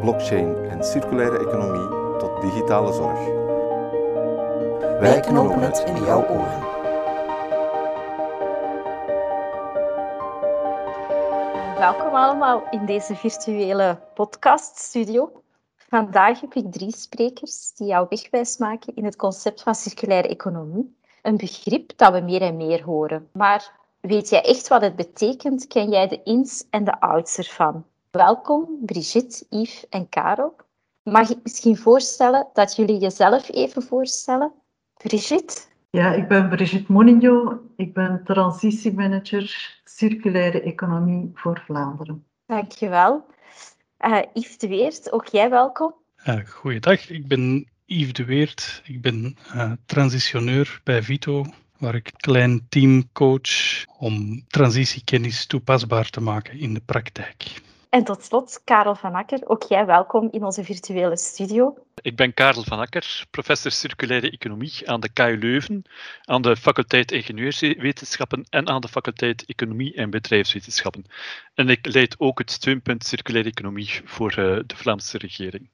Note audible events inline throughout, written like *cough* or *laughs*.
blockchain en circulaire economie tot digitale zorg. Wij knopen het in jouw oren. Welkom allemaal in deze virtuele podcaststudio. Vandaag heb ik drie sprekers die jou wegwijs maken in het concept van circulaire economie. Een begrip dat we meer en meer horen. Maar weet jij echt wat het betekent? Ken jij de ins en de outs ervan? Welkom, Brigitte, Yves en Karel. Mag ik misschien voorstellen dat jullie jezelf even voorstellen? Brigitte? Ja, ik ben Brigitte Monigno. Ik ben transitiemanager circulaire economie voor Vlaanderen. Dankjewel. Uh, Yves de Weert, ook jij welkom. Uh, goeiedag, ik ben Yves de Weert. Ik ben uh, transitioneur bij Vito, waar ik een klein team coach om transitiekennis toepasbaar te maken in de praktijk. En tot slot, Karel van Akker, ook jij welkom in onze virtuele studio. Ik ben Karel van Akker, professor circulaire economie aan de KU Leuven, aan de faculteit ingenieurswetenschappen en aan de faculteit economie en bedrijfswetenschappen. En ik leid ook het steunpunt circulaire economie voor uh, de Vlaamse regering.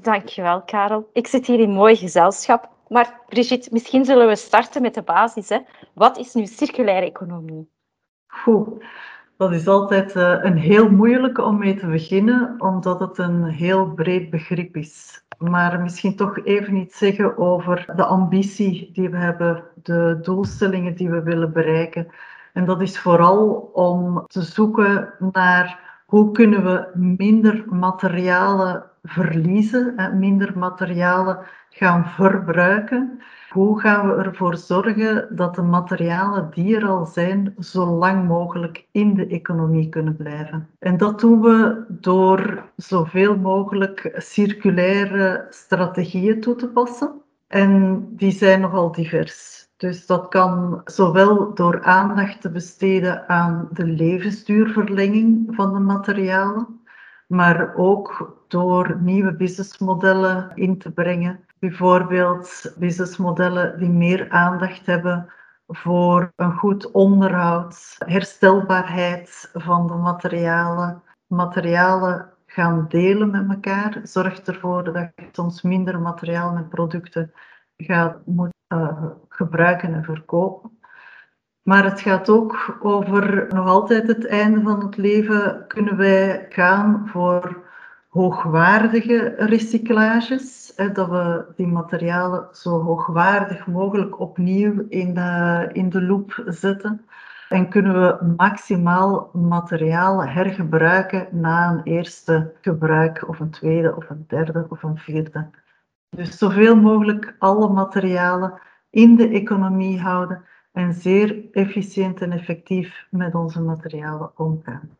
Dankjewel, Karel. Ik zit hier in mooi gezelschap. Maar Brigitte, misschien zullen we starten met de basis. Hè. Wat is nu circulaire economie? Goed. Dat is altijd uh, een heel moeilijke om mee te beginnen, omdat het een heel breed begrip is. Maar misschien toch even iets zeggen over de ambitie die we hebben, de doelstellingen die we willen bereiken. En dat is vooral om te zoeken naar hoe kunnen we minder materialen verliezen, minder materialen gaan verbruiken. Hoe gaan we ervoor zorgen dat de materialen die er al zijn, zo lang mogelijk in de economie kunnen blijven? En dat doen we door zoveel mogelijk circulaire strategieën toe te passen. En die zijn nogal divers. Dus dat kan zowel door aandacht te besteden aan de levensduurverlenging van de materialen, maar ook door nieuwe businessmodellen in te brengen. Bijvoorbeeld businessmodellen die meer aandacht hebben voor een goed onderhoud, herstelbaarheid van de materialen, materialen gaan delen met elkaar, zorgt ervoor dat je soms minder materiaal en producten gaat moeten uh, gebruiken en verkopen. Maar het gaat ook over nog altijd het einde van het leven. Kunnen wij gaan voor hoogwaardige recyclages? Dat we die materialen zo hoogwaardig mogelijk opnieuw in de, in de loop zetten. En kunnen we maximaal materialen hergebruiken na een eerste gebruik, of een tweede, of een derde, of een vierde. Dus zoveel mogelijk alle materialen in de economie houden en zeer efficiënt en effectief met onze materialen omgaan.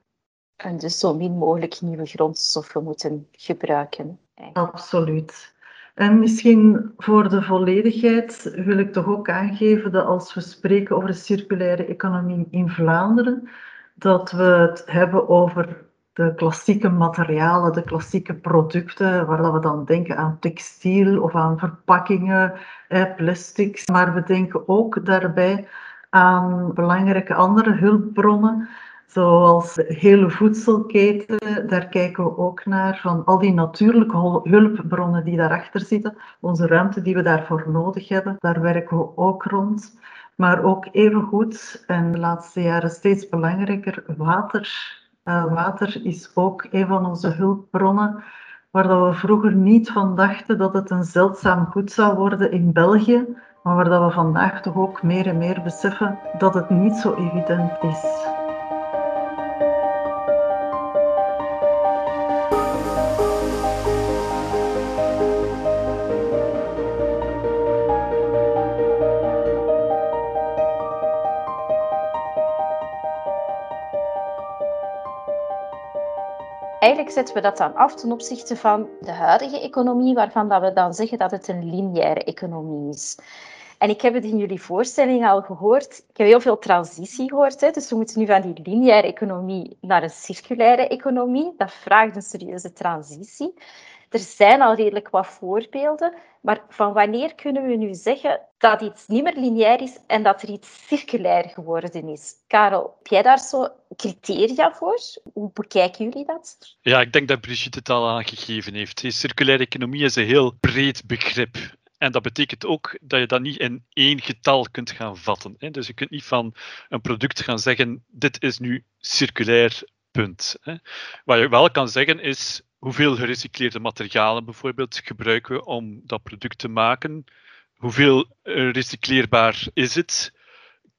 En dus zo min mogelijk nieuwe grondstoffen moeten gebruiken. Absoluut. En misschien voor de volledigheid wil ik toch ook aangeven dat als we spreken over de circulaire economie in Vlaanderen, dat we het hebben over de klassieke materialen, de klassieke producten, waar we dan denken aan textiel of aan verpakkingen, plastics. Maar we denken ook daarbij aan belangrijke andere hulpbronnen, zoals de hele voedselketen. Daar kijken we ook naar, van al die natuurlijke hulpbronnen die daarachter zitten, onze ruimte die we daarvoor nodig hebben, daar werken we ook rond. Maar ook evengoed, en de laatste jaren steeds belangrijker, water uh, water is ook een van onze hulpbronnen, waar dat we vroeger niet van dachten dat het een zeldzaam goed zou worden in België, maar waar dat we vandaag toch ook meer en meer beseffen dat het niet zo evident is. Zetten we dat dan af ten opzichte van de huidige economie, waarvan dat we dan zeggen dat het een lineaire economie is. En ik heb het in jullie voorstelling al gehoord. Ik heb heel veel transitie gehoord. Hè. Dus we moeten nu van die lineaire economie naar een circulaire economie. Dat vraagt een serieuze transitie. Er zijn al redelijk wat voorbeelden, maar van wanneer kunnen we nu zeggen dat iets niet meer lineair is en dat er iets circulair geworden is? Karel, heb jij daar zo criteria voor? Hoe bekijken jullie dat? Ja, ik denk dat Brigitte het al aangegeven heeft. Circulaire economie is een heel breed begrip. En dat betekent ook dat je dat niet in één getal kunt gaan vatten. Dus je kunt niet van een product gaan zeggen: dit is nu circulair, punt. Wat je wel kan zeggen is: hoeveel gerecycleerde materialen bijvoorbeeld gebruiken we om dat product te maken? Hoeveel eh, recycleerbaar is het?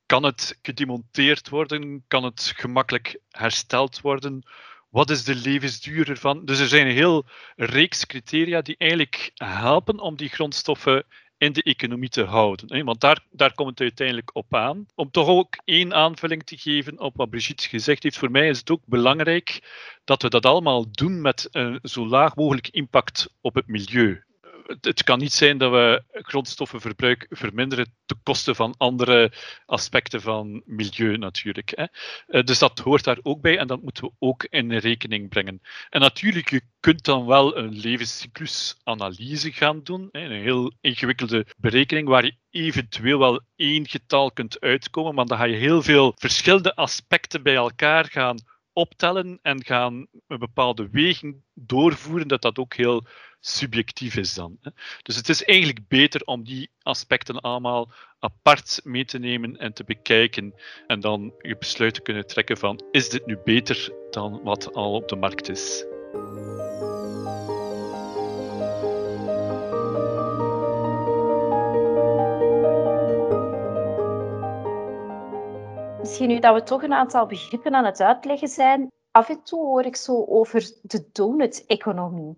Kan het gedemonteerd worden? Kan het gemakkelijk hersteld worden? Wat is de levensduur ervan? Dus er zijn een heel reeks criteria die eigenlijk helpen om die grondstoffen in de economie te houden. Want daar, daar komt het uiteindelijk op aan. Om toch ook één aanvulling te geven op wat Brigitte gezegd heeft, voor mij is het ook belangrijk dat we dat allemaal doen met een zo laag mogelijk impact op het milieu het kan niet zijn dat we grondstoffenverbruik verminderen ten koste van andere aspecten van milieu natuurlijk. Hè. Eh, dus dat hoort daar ook bij en dat moeten we ook in rekening brengen. En natuurlijk, je kunt dan wel een levenscyclusanalyse gaan doen, een heel ingewikkelde berekening waar je eventueel wel één getal kunt uitkomen, maar dan ga je heel veel verschillende aspecten bij elkaar gaan optellen en gaan een bepaalde weging doorvoeren, dat dat ook heel subjectief is dan. Dus het is eigenlijk beter om die aspecten allemaal apart mee te nemen en te bekijken en dan je besluit te kunnen trekken van is dit nu beter dan wat al op de markt is. Misschien nu dat we toch een aantal begrippen aan het uitleggen zijn, af en toe hoor ik zo over de donut-economie.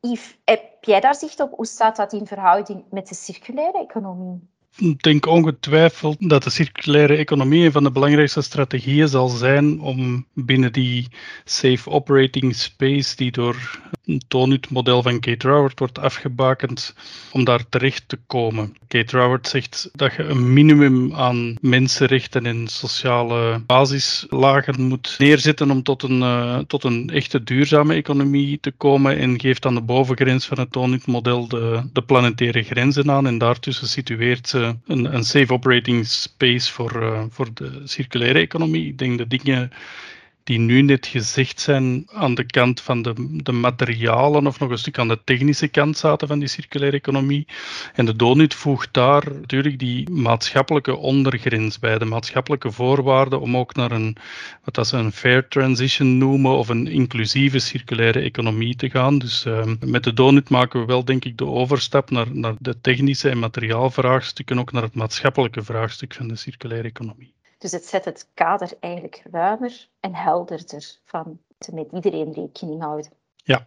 Yves, heb jij daar zicht op? Hoe staat dat in verhouding met de circulaire economie? Ik denk ongetwijfeld dat de circulaire economie een van de belangrijkste strategieën zal zijn om binnen die safe operating space die door het Tonut-model van Kate Raworth wordt afgebakend, om daar terecht te komen. Kate Raworth zegt dat je een minimum aan mensenrechten en sociale basislagen moet neerzetten om tot een, uh, tot een echte duurzame economie te komen en geeft aan de bovengrens van het Tonut-model de, de planetaire grenzen aan en daartussen situeert ze een, een safe operating space voor, uh, voor de circulaire economie. Ik denk dat dingen die nu net gezegd zijn aan de kant van de, de materialen of nog een stuk aan de technische kant zaten van die circulaire economie. En de donut voegt daar natuurlijk die maatschappelijke ondergrens bij, de maatschappelijke voorwaarden om ook naar een, wat ze een fair transition noemen, of een inclusieve circulaire economie te gaan. Dus uh, met de donut maken we wel, denk ik, de overstap naar, naar de technische en materiaalvraagstukken, ook naar het maatschappelijke vraagstuk van de circulaire economie. Dus het zet het kader eigenlijk ruimer en helderder van te met iedereen rekening houden. Ja.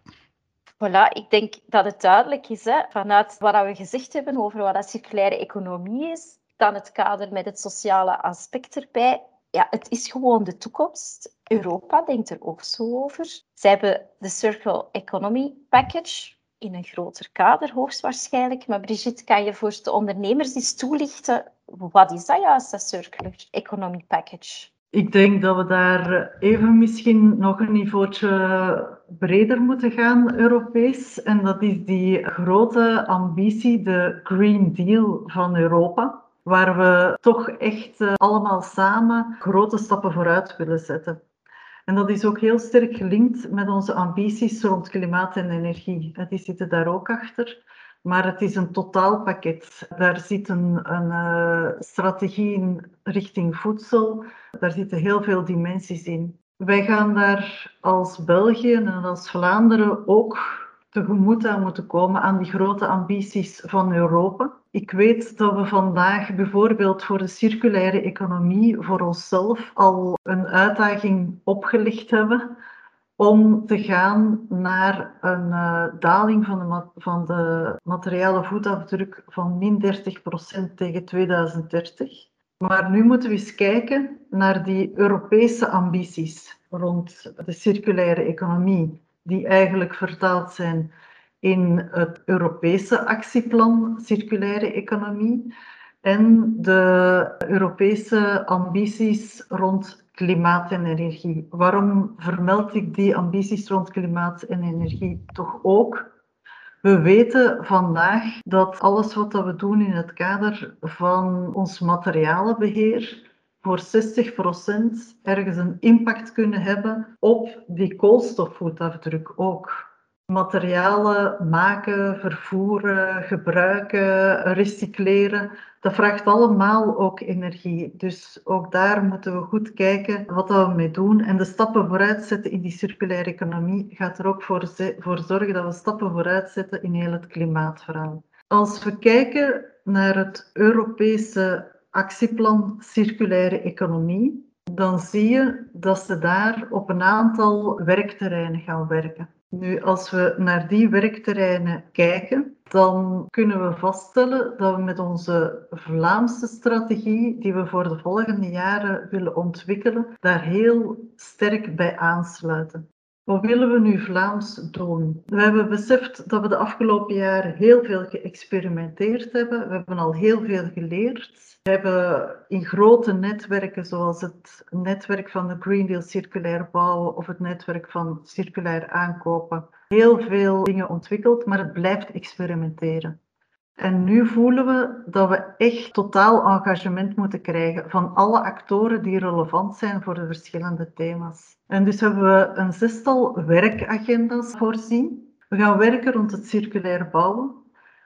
Voilà, ik denk dat het duidelijk is hè, vanuit wat we gezegd hebben over wat dat circulaire economie is, dan het kader met het sociale aspect erbij. Ja, het is gewoon de toekomst. Europa denkt er ook zo over. Zij hebben de Circle Economy Package in een groter kader, hoogstwaarschijnlijk. Maar Brigitte, kan je voor de ondernemers eens toelichten wat is dat juist, dat Circular Economy Package? Ik denk dat we daar even misschien nog een niveautje breder moeten gaan, Europees. En dat is die grote ambitie, de Green Deal van Europa. Waar we toch echt eh, allemaal samen grote stappen vooruit willen zetten. En dat is ook heel sterk gelinkt met onze ambities rond klimaat en energie. Die zitten daar ook achter. Maar het is een totaalpakket. Daar zit een, uh, strategie in richting voedsel. Daar zitten heel veel dimensies in. Wij gaan daar als België en als Vlaanderen ook tegemoet aan moeten komen aan die grote ambities van Europa. Ik weet dat we vandaag bijvoorbeeld voor de circulaire economie voor onszelf al een uitdaging opgelegd hebben om te gaan naar een uh, daling van de, van de materiële voetafdruk van min 30% tegen 2030. Maar nu moeten we eens kijken naar die Europese ambities rond de circulaire economie. die eigenlijk vertaald zijn in het Europese actieplan circulaire economie en de Europese ambities rond klimaat en energie. Waarom vermeld ik die ambities rond klimaat en energie toch ook? We weten vandaag dat alles wat we doen in het kader van ons materialenbeheer voor 60% ergens een impact kunnen hebben op die koolstofvoetafdruk ook materialen maken, vervoeren, gebruiken, recycleren. Dat vraagt allemaal ook energie. Dus ook daar moeten we goed kijken wat we mee doen. En de stappen vooruit zetten in die circulaire economie gaat er ook voor, zorgen dat we stappen vooruit zetten in heel het klimaatverhaal. Als we kijken naar het Europese actieplan circulaire economie, dan zie je dat ze daar op een aantal werkterreinen gaan werken. Nu, als we naar die werkterreinen kijken, dan kunnen we vaststellen dat we met onze Vlaamse strategie, die we voor de volgende jaren willen ontwikkelen, daar heel sterk bij aansluiten. Wat willen we nu Vlaams doen? We hebben beseft dat we de afgelopen jaren heel veel geëxperimenteerd hebben. We hebben al heel veel geleerd. We hebben in grote netwerken, zoals het netwerk van de Green Deal Circulair Bouwen of het netwerk van Circulair Aankopen, heel veel dingen ontwikkeld, maar het blijft experimenteren. En nu voelen we dat we echt totaal engagement moeten krijgen van alle actoren die relevant zijn voor de verschillende thema's. En dus hebben we een zestal werkagenda's voorzien. We gaan werken rond het circulair bouwen.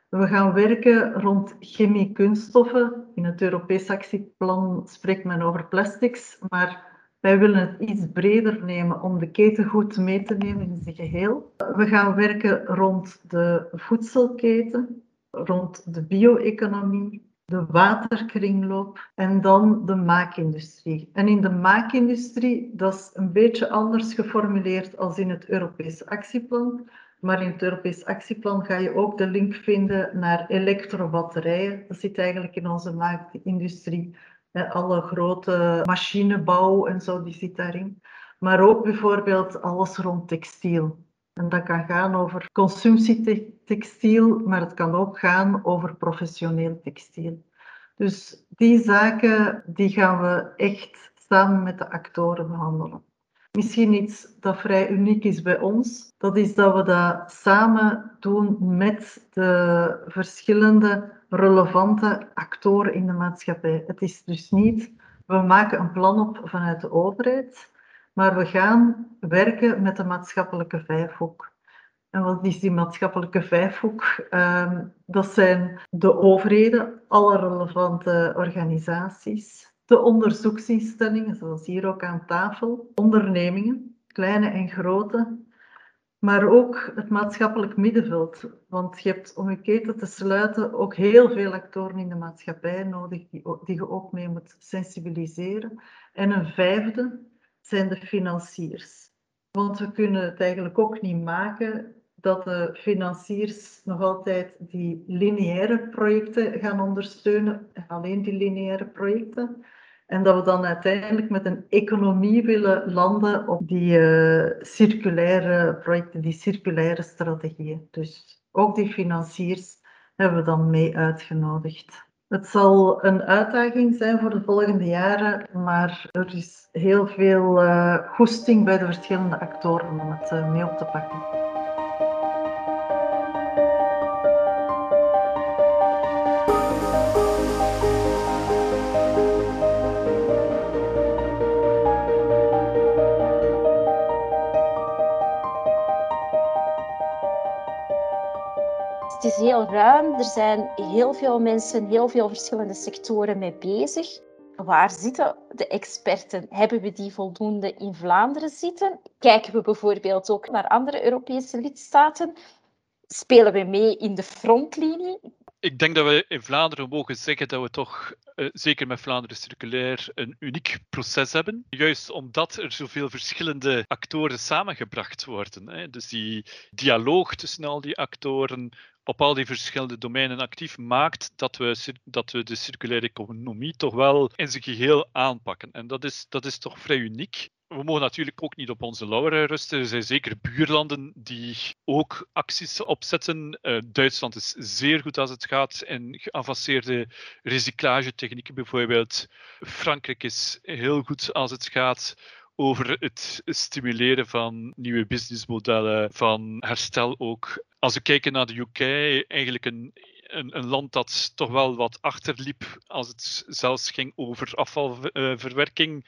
We gaan werken rond chemie-kunststoffen. In het Europees actieplan spreekt men over plastics, maar wij willen het iets breder nemen om de keten goed mee te nemen in zijn geheel. We gaan werken rond de voedselketen rond de bio-economie, de waterkringloop en dan de maakindustrie. En in de maakindustrie, dat is een beetje anders geformuleerd als in het Europees actieplan. Maar in het Europees actieplan ga je ook de link vinden naar elektrobatterijen. Dat zit eigenlijk in onze maakindustrie. Alle grote machinebouw en zo, die zit daarin. Maar ook bijvoorbeeld alles rond textiel. En dat kan gaan over consumptietextiel, maar het kan ook gaan over professioneel textiel. Dus die zaken die gaan we echt samen met de actoren behandelen. Misschien iets dat vrij uniek is bij ons, dat is dat we dat samen doen met de verschillende relevante actoren in de maatschappij. Het is dus niet, we maken een plan op vanuit de overheid, maar we gaan werken met de maatschappelijke vijfhoek. En wat is die maatschappelijke vijfhoek? Uh, dat zijn de overheden, alle relevante organisaties, de onderzoeksinstellingen, zoals hier ook aan tafel, ondernemingen, kleine en grote, maar ook het maatschappelijk middenveld. Want je hebt om je keten te sluiten ook heel veel actoren in de maatschappij nodig die, die je ook mee moet sensibiliseren. En een vijfde, zijn de financiers. Want we kunnen het eigenlijk ook niet maken dat de financiers nog altijd die lineaire projecten gaan ondersteunen, alleen die lineaire projecten. En dat we dan uiteindelijk met een economie willen landen op die uh, circulaire projecten, die circulaire strategieën. Dus ook die financiers hebben we dan mee uitgenodigd. Het zal een uitdaging zijn voor de volgende jaren, maar er is heel veel uh, goesting bij de verschillende actoren om het uh, mee op te pakken. Ruim. Er zijn heel veel mensen, heel veel verschillende sectoren mee bezig. Waar zitten de experten? Hebben we die voldoende in Vlaanderen zitten? Kijken we bijvoorbeeld ook naar andere Europese lidstaten? Spelen we mee in de frontlinie? Ik denk dat we in Vlaanderen mogen zeggen dat we toch, uh, zeker met Vlaanderen Circulair, een uniek proces hebben. Juist omdat er zoveel verschillende actoren samengebracht worden. Dus die dialoog tussen al die actoren, op al die verschillende domeinen actief maakt dat we, dat we de circulaire economie toch wel in zijn geheel aanpakken. En dat is, dat is toch vrij uniek. We mogen natuurlijk ook niet op onze lauren rusten. Er zijn zeker buurlanden die ook acties opzetten. Uh, Duitsland is zeer goed als het gaat in geavanceerde recyclagetechnieken bijvoorbeeld. Frankrijk is heel goed als het gaat over het stimuleren van nieuwe businessmodellen, van herstel ook. Als we kijken naar de UK, eigenlijk een, een, land dat toch wel wat achterliep als het zelfs ging over afvalverwerking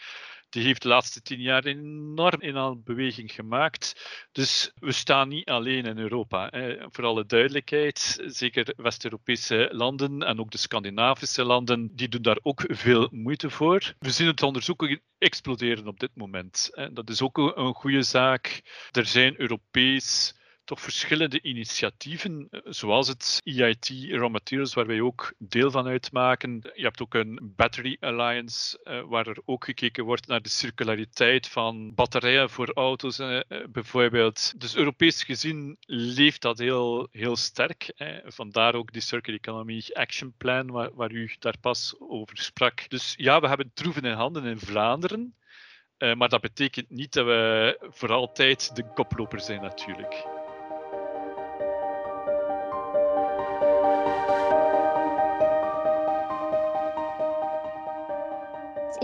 die heeft de laatste tien jaar enorm in al beweging gemaakt. Dus we staan niet alleen in Europa. Voor alle duidelijkheid, zeker West-Europese landen en ook de Scandinavische landen, die doen daar ook veel moeite voor. We zien het onderzoeken exploderen op dit moment. Dat is ook een goede zaak. Er zijn Europees toch verschillende initiatieven, eh, zoals het EIT Raw Materials, waar wij ook deel van uitmaken. Je hebt ook een Battery Alliance, uh, waar er ook gekeken wordt naar de circulariteit van batterijen voor auto's, uh, bijvoorbeeld. Dus Europees gezien leeft dat heel, heel sterk. Vandaar ook die Circular Economy Action Plan, waar, waar u daar pas over sprak. Dus ja, we hebben troeven in handen in Vlaanderen. maar dat betekent niet dat we voor altijd de koploper zijn, natuurlijk.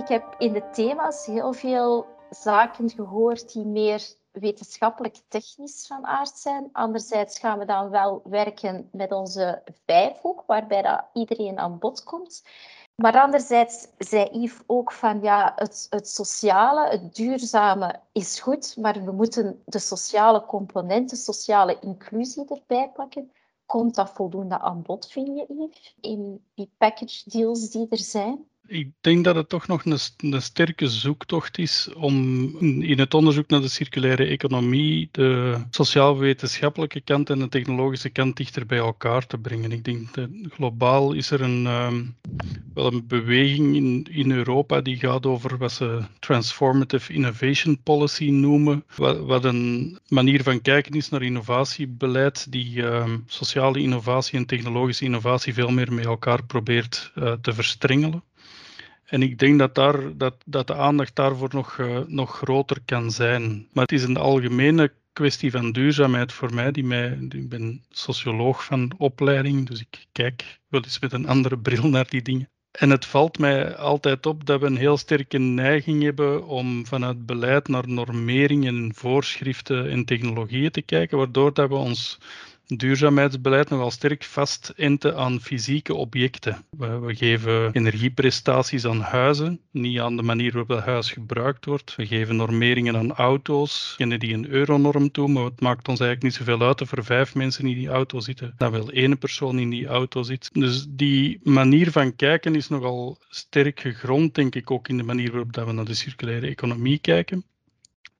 Ik heb in de thema's heel veel zaken gehoord die meer wetenschappelijk-technisch van aard zijn. Anderzijds gaan we dan wel werken met onze vijfhoek, waarbij dat iedereen aan bod komt. Maar anderzijds zei Yves ook van ja, het, het sociale, het duurzame is goed, maar we moeten de sociale componenten, sociale inclusie erbij pakken. Komt dat voldoende aan bod, vind je Yves, in die package deals die er zijn? Ik denk dat het toch nog een, een, sterke zoektocht is om in het onderzoek naar de circulaire economie de sociaal-wetenschappelijke kant en de technologische kant dichter bij elkaar te brengen. Ik denk dat globaal is er een, um, wel een beweging in, in Europa die gaat over wat ze transformative innovation policy noemen, wat, een manier van kijken is naar innovatiebeleid die um, sociale innovatie en technologische innovatie veel meer met elkaar probeert uh, te verstrengelen. En ik denk dat, daar, dat, dat de aandacht daarvoor nog, uh, nog groter kan zijn. Maar het is een algemene kwestie van duurzaamheid voor mij. Die mij ik ben socioloog van opleiding, dus ik kijk wel eens met een andere bril naar die dingen. En het valt mij altijd op dat we een heel sterke neiging hebben om vanuit beleid naar normering en voorschriften en technologieën te kijken, waardoor dat we ons duurzaamheidsbeleid nogal sterk vastenten aan fysieke objecten. We, geven energieprestaties aan huizen, niet aan de manier waarop het huis gebruikt wordt. We geven normeringen aan auto's, kennen die een euronorm toe, maar het maakt ons eigenlijk niet zoveel uit of er vijf mensen in die auto zitten, dan wel één persoon in die auto zit. Dus die manier van kijken is nogal sterk gegrond, denk ik, ook in de manier waarop we naar de circulaire economie kijken.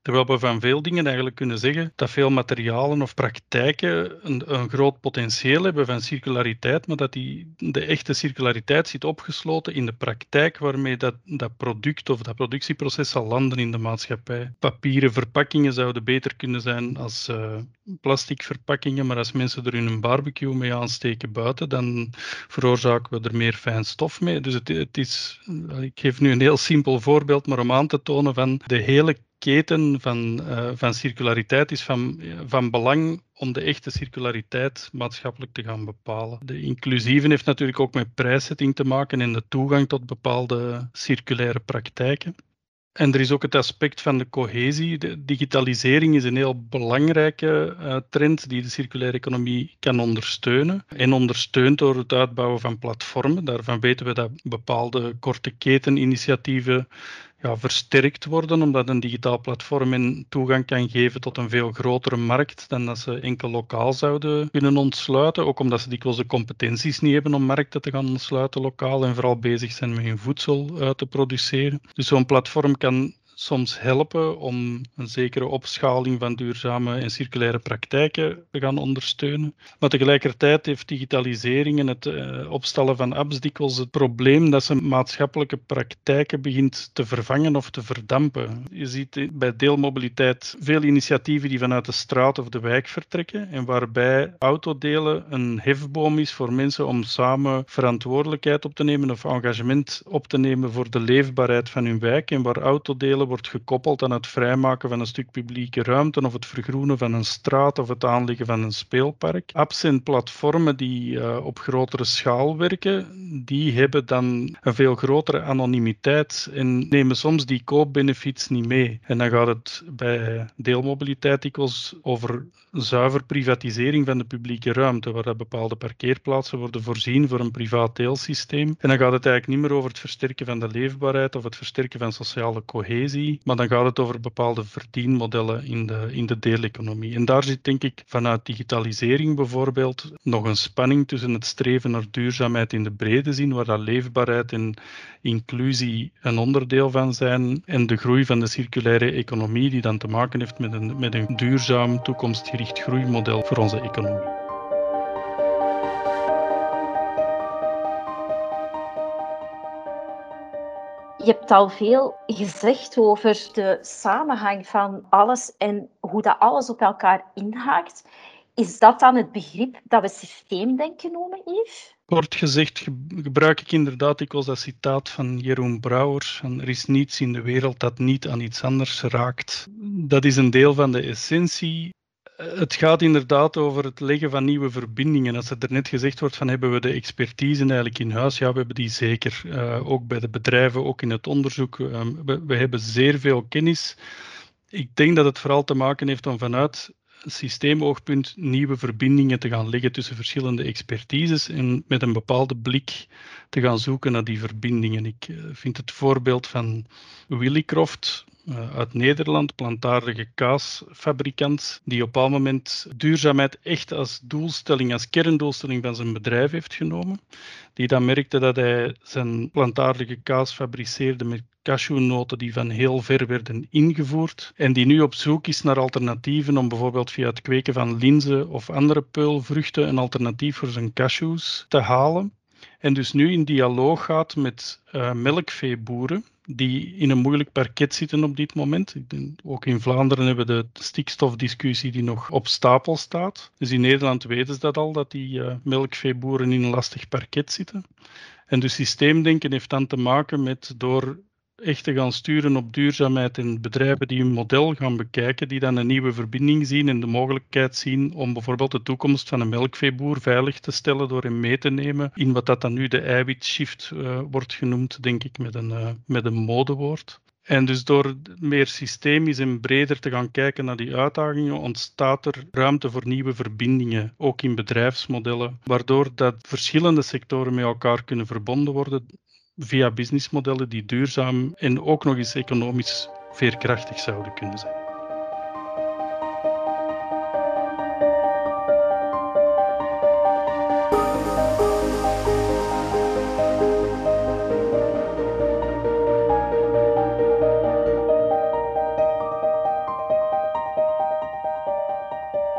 Terwijl we van veel dingen eigenlijk kunnen zeggen dat veel materialen of praktijken een, een, groot potentieel hebben van circulariteit, maar dat die, de echte circulariteit zit opgesloten in de praktijk waarmee dat, dat product of dat productieproces zal landen in de maatschappij. Papieren verpakkingen zouden beter kunnen zijn als uh, plastic verpakkingen, maar als mensen er hun barbecue mee aansteken buiten, dan veroorzaken we er meer fijn stof mee. Dus het, het is, ik geef nu een heel simpel voorbeeld, maar om aan te tonen van de hele keten van, uh, van circulariteit is van, van belang om de echte circulariteit maatschappelijk te gaan bepalen. De inclusieve heeft natuurlijk ook met prijszetting te maken en de toegang tot bepaalde circulaire praktijken. En er is ook het aspect van de cohesie. De digitalisering is een heel belangrijke uh, trend die de circulaire economie kan ondersteunen. En ondersteunt door het uitbouwen van platformen. Daarvan weten we dat bepaalde korte keteninitiatieven versterkt worden, omdat een digitaal platform een toegang kan geven tot een veel grotere markt dan dat ze enkel lokaal zouden kunnen ontsluiten. Ook omdat ze dikwijls de competenties niet hebben om markten te gaan ontsluiten lokaal en vooral bezig zijn met hun voedsel uh, te produceren. Dus zo'n platform kan soms helpen om een zekere opschaling van duurzame en circulaire praktijken te gaan ondersteunen. Maar tegelijkertijd heeft digitalisering en het uh, opstellen van apps dikwijls het probleem dat ze maatschappelijke praktijken begint te vervangen of te verdampen. Je ziet bij deelmobiliteit veel initiatieven die vanuit de straat of de wijk vertrekken en waarbij autodelen een hefboom is voor mensen om samen verantwoordelijkheid op te nemen of engagement op te nemen voor de leefbaarheid van hun wijk en waar autodelen wordt gekoppeld aan het vrijmaken van een stuk publieke ruimte of het vergroenen van een straat of het aanleggen van een speelpark. Apps en platformen die uh, op grotere schaal werken, die hebben dan een veel grotere anonimiteit en nemen soms die koopbenefits niet mee. En dan gaat het bij deelmobiliteit over zuiver privatisering van de publieke ruimte, waar bepaalde parkeerplaatsen worden voorzien voor een privaat deelsysteem. En dan gaat het eigenlijk niet meer over het versterken van de leefbaarheid of het versterken van sociale cohesie, maar dan gaat het over bepaalde verdienmodellen in de, in de deeleconomie. En daar zit denk ik vanuit digitalisering bijvoorbeeld nog een spanning tussen het streven naar duurzaamheid in de brede zin, waar dat leefbaarheid en inclusie een onderdeel van zijn, en de groei van de circulaire economie, die dan te maken heeft met een, met een duurzaam, toekomstgericht groeimodel voor onze economie. Je hebt al veel gezegd over de samenhang van alles en hoe dat alles op elkaar inhaakt. Is dat dan het begrip dat we systeemdenken noemen, Yves? Kort gezegd gebruik ik inderdaad dikwijls dat citaat van Jeroen Brouwer. er is niets in de wereld dat niet aan iets anders raakt. Dat is een deel van de essentie het gaat inderdaad over het leggen van nieuwe verbindingen. Als er net gezegd wordt van hebben we de expertise eigenlijk in huis, ja, we hebben die zeker. Uh, ook bij de bedrijven, ook in het onderzoek. Uh, we, we, hebben zeer veel kennis. Ik denk dat het vooral te maken heeft om vanuit systeemoogpunt nieuwe verbindingen te gaan leggen tussen verschillende expertises en met een bepaalde blik te gaan zoeken naar die verbindingen. Ik uh, vind het voorbeeld van Willycroft, uh, uit Nederland, plantaardige kaasfabrikant, die op een moment duurzaamheid echt als doelstelling, als kerndoelstelling van zijn bedrijf heeft genomen. Die dan merkte dat hij zijn plantaardige kaas fabriceerde met cashewnoten die van heel ver werden ingevoerd en die nu op zoek is naar alternatieven om bijvoorbeeld via het kweken van linzen of andere peulvruchten een alternatief voor zijn cashews te halen. En dus nu in dialoog gaat met uh, melkveeboeren die in een moeilijk parket zitten op dit moment. Ook in Vlaanderen hebben we de stikstofdiscussie die nog op stapel staat. Dus in Nederland weten ze dat al, dat die uh, melkveeboeren in een lastig parket zitten. En dus systeemdenken heeft dan te maken met door echt te gaan sturen op duurzaamheid en bedrijven die een model gaan bekijken, die dan een nieuwe verbinding zien en de mogelijkheid zien om bijvoorbeeld de toekomst van een melkveeboer veilig te stellen door hem mee te nemen in wat dat dan nu de eiwitshift uh, wordt genoemd, denk ik, met een, uh, met een modewoord. En dus door meer systemisch en breder te gaan kijken naar die uitdagingen, ontstaat er ruimte voor nieuwe verbindingen, ook in bedrijfsmodellen, waardoor dat verschillende sectoren met elkaar kunnen verbonden worden via businessmodellen die duurzaam en ook nog eens economisch veerkrachtig zouden kunnen zijn.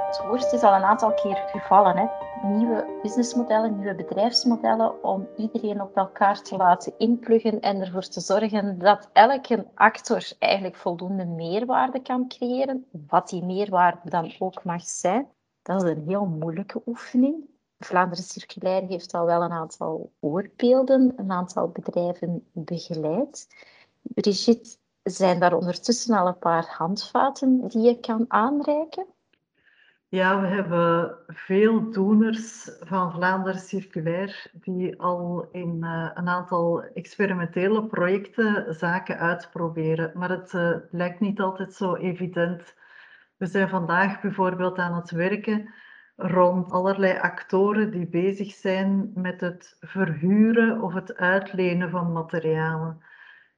Het woord is al een aantal keer gevallen. Hè? Nieuwe businessmodellen, nieuwe bedrijfsmodellen, om iedereen op elkaar te laten inpluggen en ervoor te zorgen dat elke actor eigenlijk voldoende meerwaarde kan creëren, wat die meerwaarde dan ook mag zijn. Dat is een heel moeilijke oefening. Vlaanderen Circulair heeft al wel een aantal voorbeelden, een aantal bedrijven begeleid. Brigitte, zijn daar ondertussen al een paar handvaten die je kan aanreiken? Ja, we hebben veel doeners van Vlaanderen Circulair die al in uh, een aantal experimentele projecten zaken uitproberen. Maar het uh, lijkt niet altijd zo evident. We zijn vandaag bijvoorbeeld aan het werken rond allerlei actoren die bezig zijn met het verhuren of het uitlenen van materialen.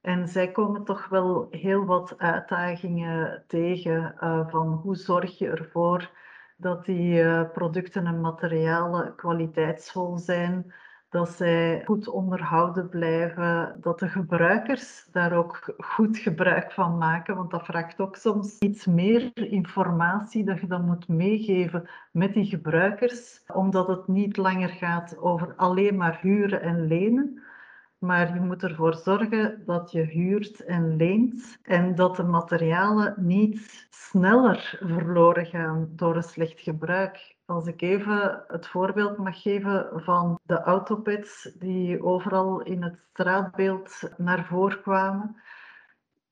En zij komen toch wel heel wat uitdagingen tegen uh, van hoe zorg je ervoor dat die uh, producten en materialen kwaliteitsvol zijn, dat zij goed onderhouden blijven, dat de gebruikers daar ook goed gebruik van maken, want dat vraagt ook soms iets meer informatie dat je dan moet meegeven met die gebruikers, omdat het niet langer gaat over alleen maar huren en lenen, maar je moet ervoor zorgen dat je huurt en leent en dat de materialen niet sneller verloren gaan door een slecht gebruik. Als ik even het voorbeeld mag geven van de autopads die overal in het straatbeeld naar voren kwamen.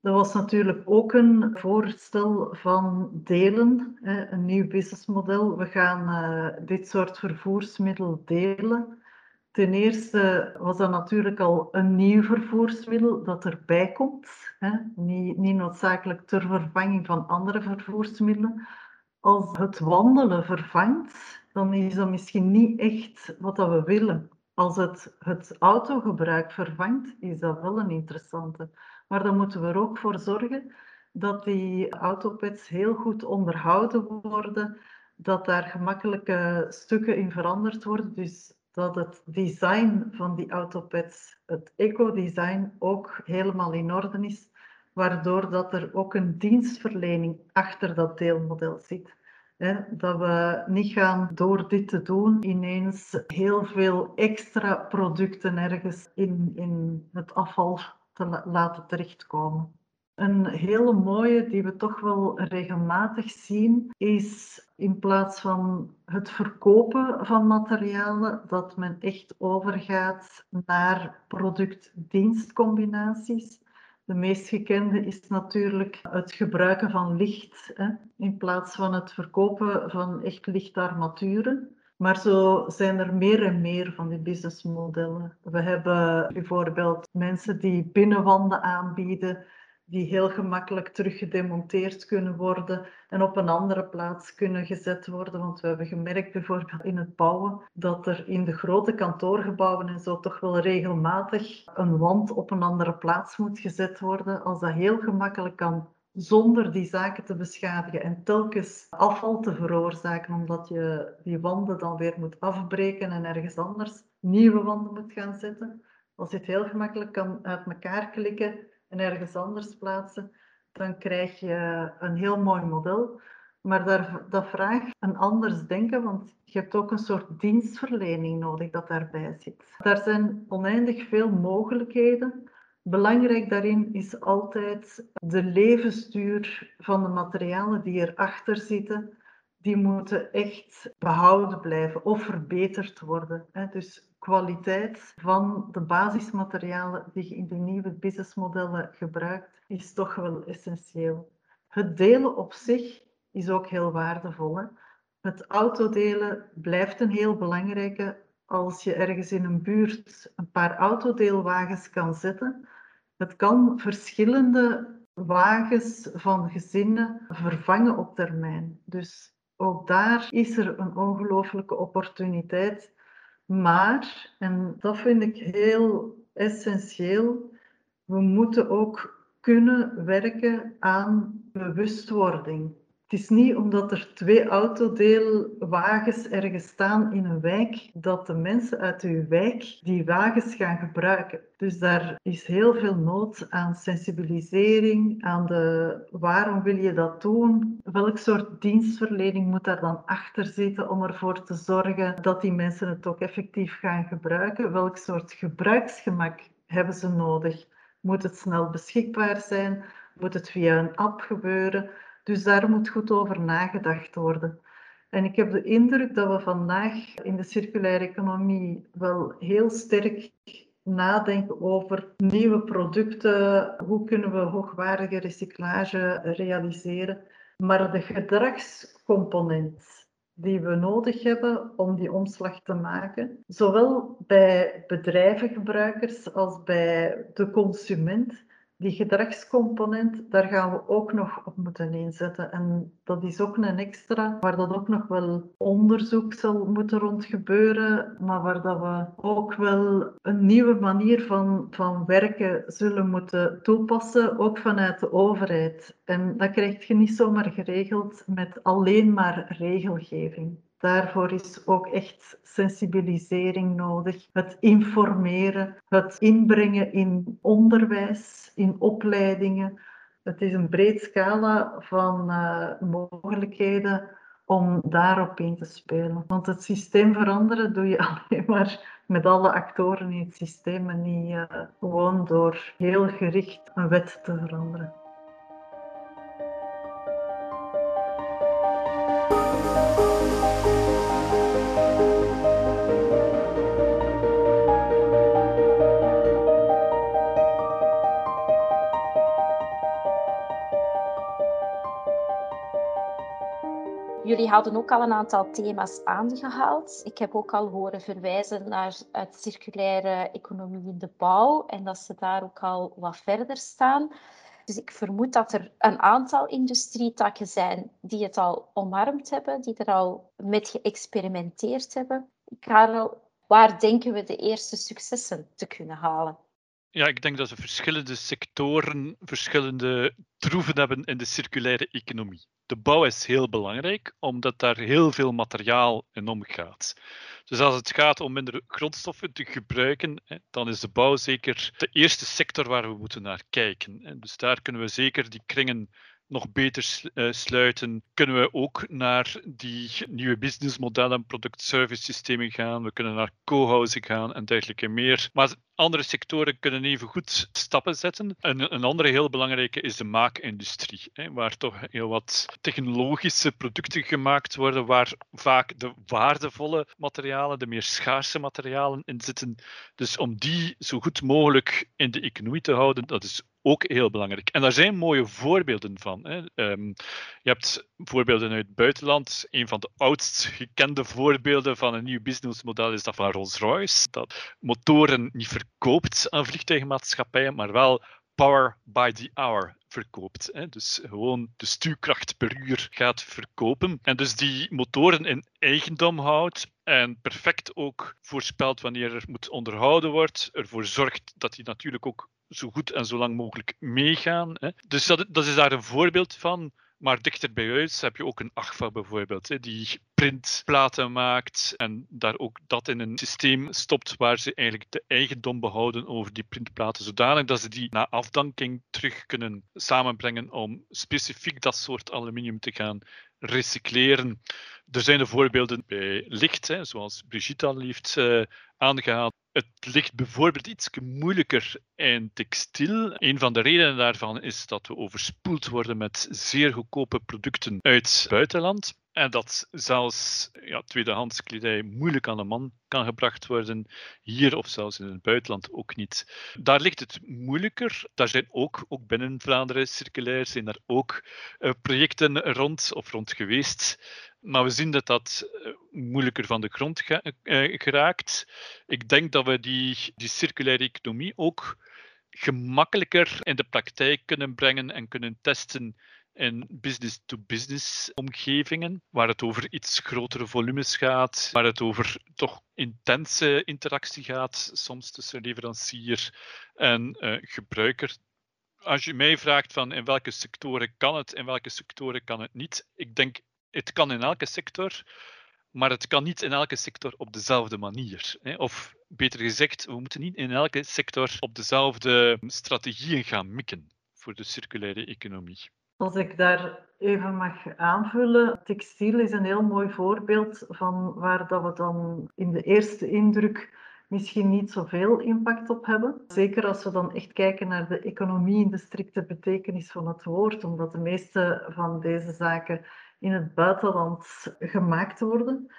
Dat was natuurlijk ook een voorstel van delen, een nieuw businessmodel. We gaan uh, dit soort vervoersmiddel delen. Ten eerste was dat natuurlijk al een nieuw vervoersmiddel dat erbij komt. Hè? Niet, niet noodzakelijk ter vervanging van andere vervoersmiddelen. Als het wandelen vervangt, dan is dat misschien niet echt wat dat we willen. Als het het autogebruik vervangt, is dat wel een interessante. Maar dan moeten we er ook voor zorgen dat die autopads heel goed onderhouden worden, dat daar gemakkelijke stukken in veranderd worden. Dus dat het design van die autopads, het eco-design, ook helemaal in orde is, waardoor dat er ook een dienstverlening achter dat deelmodel zit. dat we niet gaan door dit te doen ineens heel veel extra producten ergens in, in het afval te laten terechtkomen. Een hele mooie die we toch wel regelmatig zien, is in plaats van het verkopen van materialen, dat men echt overgaat naar product-dienstcombinaties. De meest gekende is natuurlijk het gebruiken van licht hè, in plaats van het verkopen van echt lichtarmaturen. Maar zo zijn er meer en meer van die businessmodellen. We hebben bijvoorbeeld mensen die binnenwanden aanbieden die heel gemakkelijk teruggedemonteerd kunnen worden en op een andere plaats kunnen gezet worden. Want we hebben gemerkt bijvoorbeeld in het bouwen dat er in de grote kantoorgebouwen en zo toch wel regelmatig een wand op een andere plaats moet gezet worden. Als dat heel gemakkelijk kan zonder die zaken te beschadigen en telkens afval te veroorzaken, omdat je die wanden dan weer moet afbreken en ergens anders nieuwe wanden moet gaan zetten. Als je het heel gemakkelijk kan uit elkaar klikken en ergens anders plaatsen, dan krijg je een heel mooi model. Maar daar, dat vraagt een anders denken, want je hebt ook een soort dienstverlening nodig dat daarbij zit. Daar zijn oneindig veel mogelijkheden. Belangrijk daarin is altijd de levensduur van de materialen die erachter zitten. Die moeten echt behouden blijven of verbeterd worden. Dus kwaliteit van de basismaterialen die je in de nieuwe businessmodellen gebruikt, is toch wel essentieel. Het delen op zich is ook heel waardevol. Hè? Het autodelen blijft een heel belangrijke. Als je ergens in een buurt een paar autodeelwagens kan zetten, het kan verschillende wagens van gezinnen vervangen op termijn. Dus ook daar is er een ongelooflijke opportuniteit maar, en dat vind ik heel essentieel, we moeten ook kunnen werken aan bewustwording. Het is niet omdat er twee autodeelwagens ergens staan in een wijk, dat de mensen uit uw wijk die wagens gaan gebruiken. Dus daar is heel veel nood aan sensibilisering, aan de waarom wil je dat doen, welk soort dienstverlening moet daar dan achter zitten om ervoor te zorgen dat die mensen het ook effectief gaan gebruiken, welk soort gebruiksgemak hebben ze nodig. Moet het snel beschikbaar zijn? Moet het via een app gebeuren? Dus daar moet goed over nagedacht worden. En ik heb de indruk dat we vandaag in de circulaire economie wel heel sterk nadenken over nieuwe producten. Hoe kunnen we hoogwaardige recyclage realiseren? Maar de gedragscomponent die we nodig hebben om die omslag te maken, zowel bij bedrijvengebruikers als bij de consument, die gedragscomponent, daar gaan we ook nog op moeten inzetten. En dat is ook een extra, waar dat ook nog wel onderzoek zal moeten rond gebeuren, maar waar dat we ook wel een nieuwe manier van, van werken zullen moeten toepassen, ook vanuit de overheid. En dat krijg je niet zomaar geregeld met alleen maar regelgeving. Daarvoor is ook echt sensibilisering nodig, het informeren, het inbrengen in onderwijs, in opleidingen. Het is een breed scala van uh, mogelijkheden om daarop in te spelen. Want het systeem veranderen doe je *laughs* alleen maar met alle actoren in het systeem en niet uh, gewoon door heel gericht een wet te veranderen. Jullie hadden ook al een aantal thema's aangehaald. Ik heb ook al horen verwijzen naar het circulaire economie in de bouw en dat ze daar ook al wat verder staan. Dus ik vermoed dat er een aantal industrietakken zijn die het al omarmd hebben, die er al met geëxperimenteerd hebben. Karel, waar denken we de eerste successen te kunnen halen? Ja, ik denk dat de verschillende sectoren verschillende troeven hebben in de circulaire economie. De bouw is heel belangrijk, omdat daar heel veel materiaal in omgaat. Dus als het gaat om minder grondstoffen te gebruiken, dan is de bouw zeker de eerste sector waar we moeten naar kijken. Dus daar kunnen we zeker die kringen nog beter eh, sluiten, kunnen we ook naar die nieuwe businessmodellen, product-service systemen gaan. We kunnen naar co-housing gaan en dergelijke meer. Maar andere sectoren kunnen even goed stappen zetten. Een, een andere heel belangrijke is de maakindustrie, hè, waar toch heel wat technologische producten gemaakt worden, waar vaak de waardevolle materialen, de meer schaarse materialen in zitten. Dus om die zo goed mogelijk in de economie te houden, dat is ook heel belangrijk. En daar zijn mooie voorbeelden van. Hè. Um, je hebt voorbeelden uit het buitenland. Een van de oudst gekende voorbeelden van een nieuw businessmodel is dat van Rolls-Royce. Dat motoren niet verkoopt aan vliegtuigmaatschappijen, maar wel power by the hour verkoopt. Hè. Dus gewoon de stuurkracht per uur gaat verkopen. En dus die motoren in eigendom houdt en perfect ook voorspelt wanneer er moet onderhouden wordt. Ervoor zorgt dat die natuurlijk ook zo goed en zo lang mogelijk meegaan. Hè. Dus dat, dat is daar een voorbeeld van. Maar dichter bij huis heb je ook een AGFA bijvoorbeeld, die printplaten maakt en daar ook dat in een systeem stopt waar ze eigenlijk de eigendom behouden over die printplaten, zodanig dat ze die na afdanking terug kunnen samenbrengen om specifiek dat soort aluminium te gaan recycleren. Er zijn de voorbeelden bij licht, hè, zoals Brigitte al heeft uh, aangehaald. Het ligt bijvoorbeeld iets moeilijker in textiel. Een van de redenen daarvan is dat we overspoeld worden met zeer goedkope producten uit het buitenland. En dat zelfs ja, tweedehands kledij moeilijk aan de man kan gebracht worden, hier of zelfs in het buitenland ook niet. Daar ligt het moeilijker. Daar zijn ook, ook binnen Vlaanderen circulair, zijn daar ook uh, projecten rond of rond geweest. Maar we zien dat dat uh, moeilijker van de grond uh, geraakt. Ik denk dat we die, die circulaire economie ook gemakkelijker in de praktijk kunnen brengen en kunnen testen in business-to-business omgevingen, waar het over iets grotere volumes gaat, waar het over toch intense interactie gaat, soms tussen leverancier en uh, gebruiker. Als je mij vraagt van in welke sectoren kan het, in welke sectoren kan het niet, ik denk het kan in elke sector, maar het kan niet in elke sector op dezelfde manier. Hè? Of beter gezegd, we moeten niet in elke sector op dezelfde strategieën gaan mikken voor de circulaire economie. Als ik daar even mag aanvullen, textiel is een heel mooi voorbeeld van waar dat we dan in de eerste indruk misschien niet zoveel impact op hebben. Zeker als we dan echt kijken naar de economie in de strikte betekenis van het woord, omdat de meeste van deze zaken in het buitenland gemaakt worden.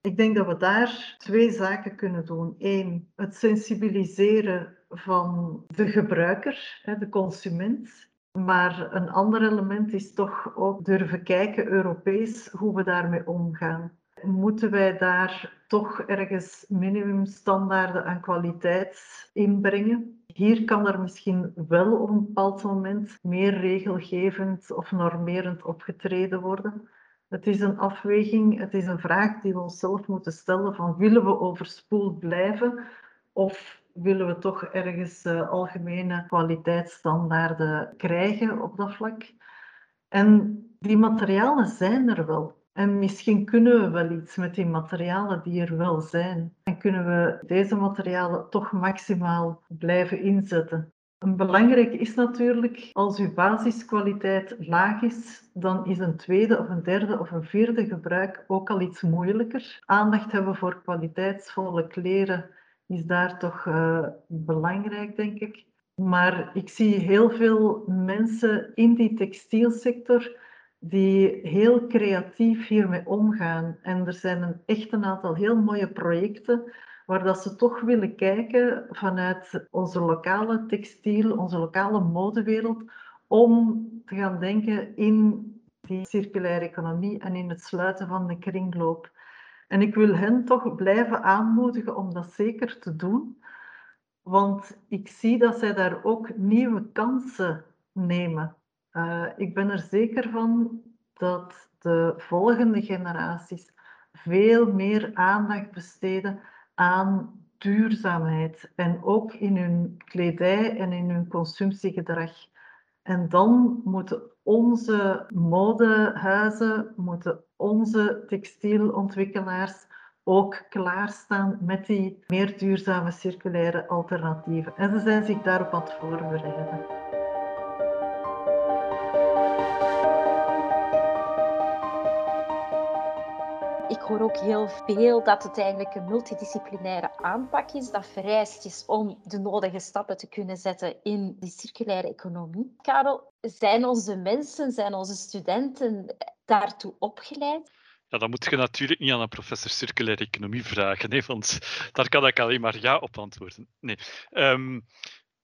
Ik denk dat we daar twee zaken kunnen doen. Eén, het sensibiliseren van de gebruiker, de consument. Maar een ander element is toch ook durven kijken, Europees, hoe we daarmee omgaan. Moeten wij daar toch ergens minimumstandaarden aan kwaliteit inbrengen? Hier kan er misschien wel op een bepaald moment meer regelgevend of normerend opgetreden worden. Het is een afweging, het is een vraag die we onszelf moeten stellen van willen we overspoeld blijven of willen we toch ergens uh, algemene kwaliteitsstandaarden krijgen op dat vlak. En die materialen zijn er wel. En misschien kunnen we wel iets met die materialen die er wel zijn. En kunnen we deze materialen toch maximaal blijven inzetten. Een belangrijk is natuurlijk, als uw basiskwaliteit laag is, dan is een tweede of een derde of een vierde gebruik ook al iets moeilijker. Aandacht hebben voor kwaliteitsvolle kleren is daar toch uh, belangrijk, denk ik. Maar ik zie heel veel mensen in die textielsector die heel creatief hiermee omgaan. En er zijn een, echt een aantal heel mooie projecten waar dat ze toch willen kijken vanuit onze lokale textiel, onze lokale modewereld, om te gaan denken in die circulaire economie en in het sluiten van de kringloop. En ik wil hen toch blijven aanmoedigen om dat zeker te doen, want ik zie dat zij daar ook nieuwe kansen nemen. Uh, ik ben er zeker van dat de volgende generaties veel meer aandacht besteden aan duurzaamheid en ook in hun kledij en in hun consumptiegedrag. En dan moeten onze modehuizen, moeten onze textielontwikkelaars ook klaarstaan met die meer duurzame circulaire alternatieven. En ze zijn zich daarop aan het voorbereiden. Hoor ook heel veel dat het eigenlijk een multidisciplinaire aanpak is, dat vereist is om de nodige stappen te kunnen zetten in die circulaire economie. Karel, zijn onze mensen, zijn onze studenten daartoe opgeleid? Ja, dan moet je natuurlijk niet aan een professor circulaire economie vragen, hè, want daar kan ik alleen maar ja op antwoorden. Nee. Um,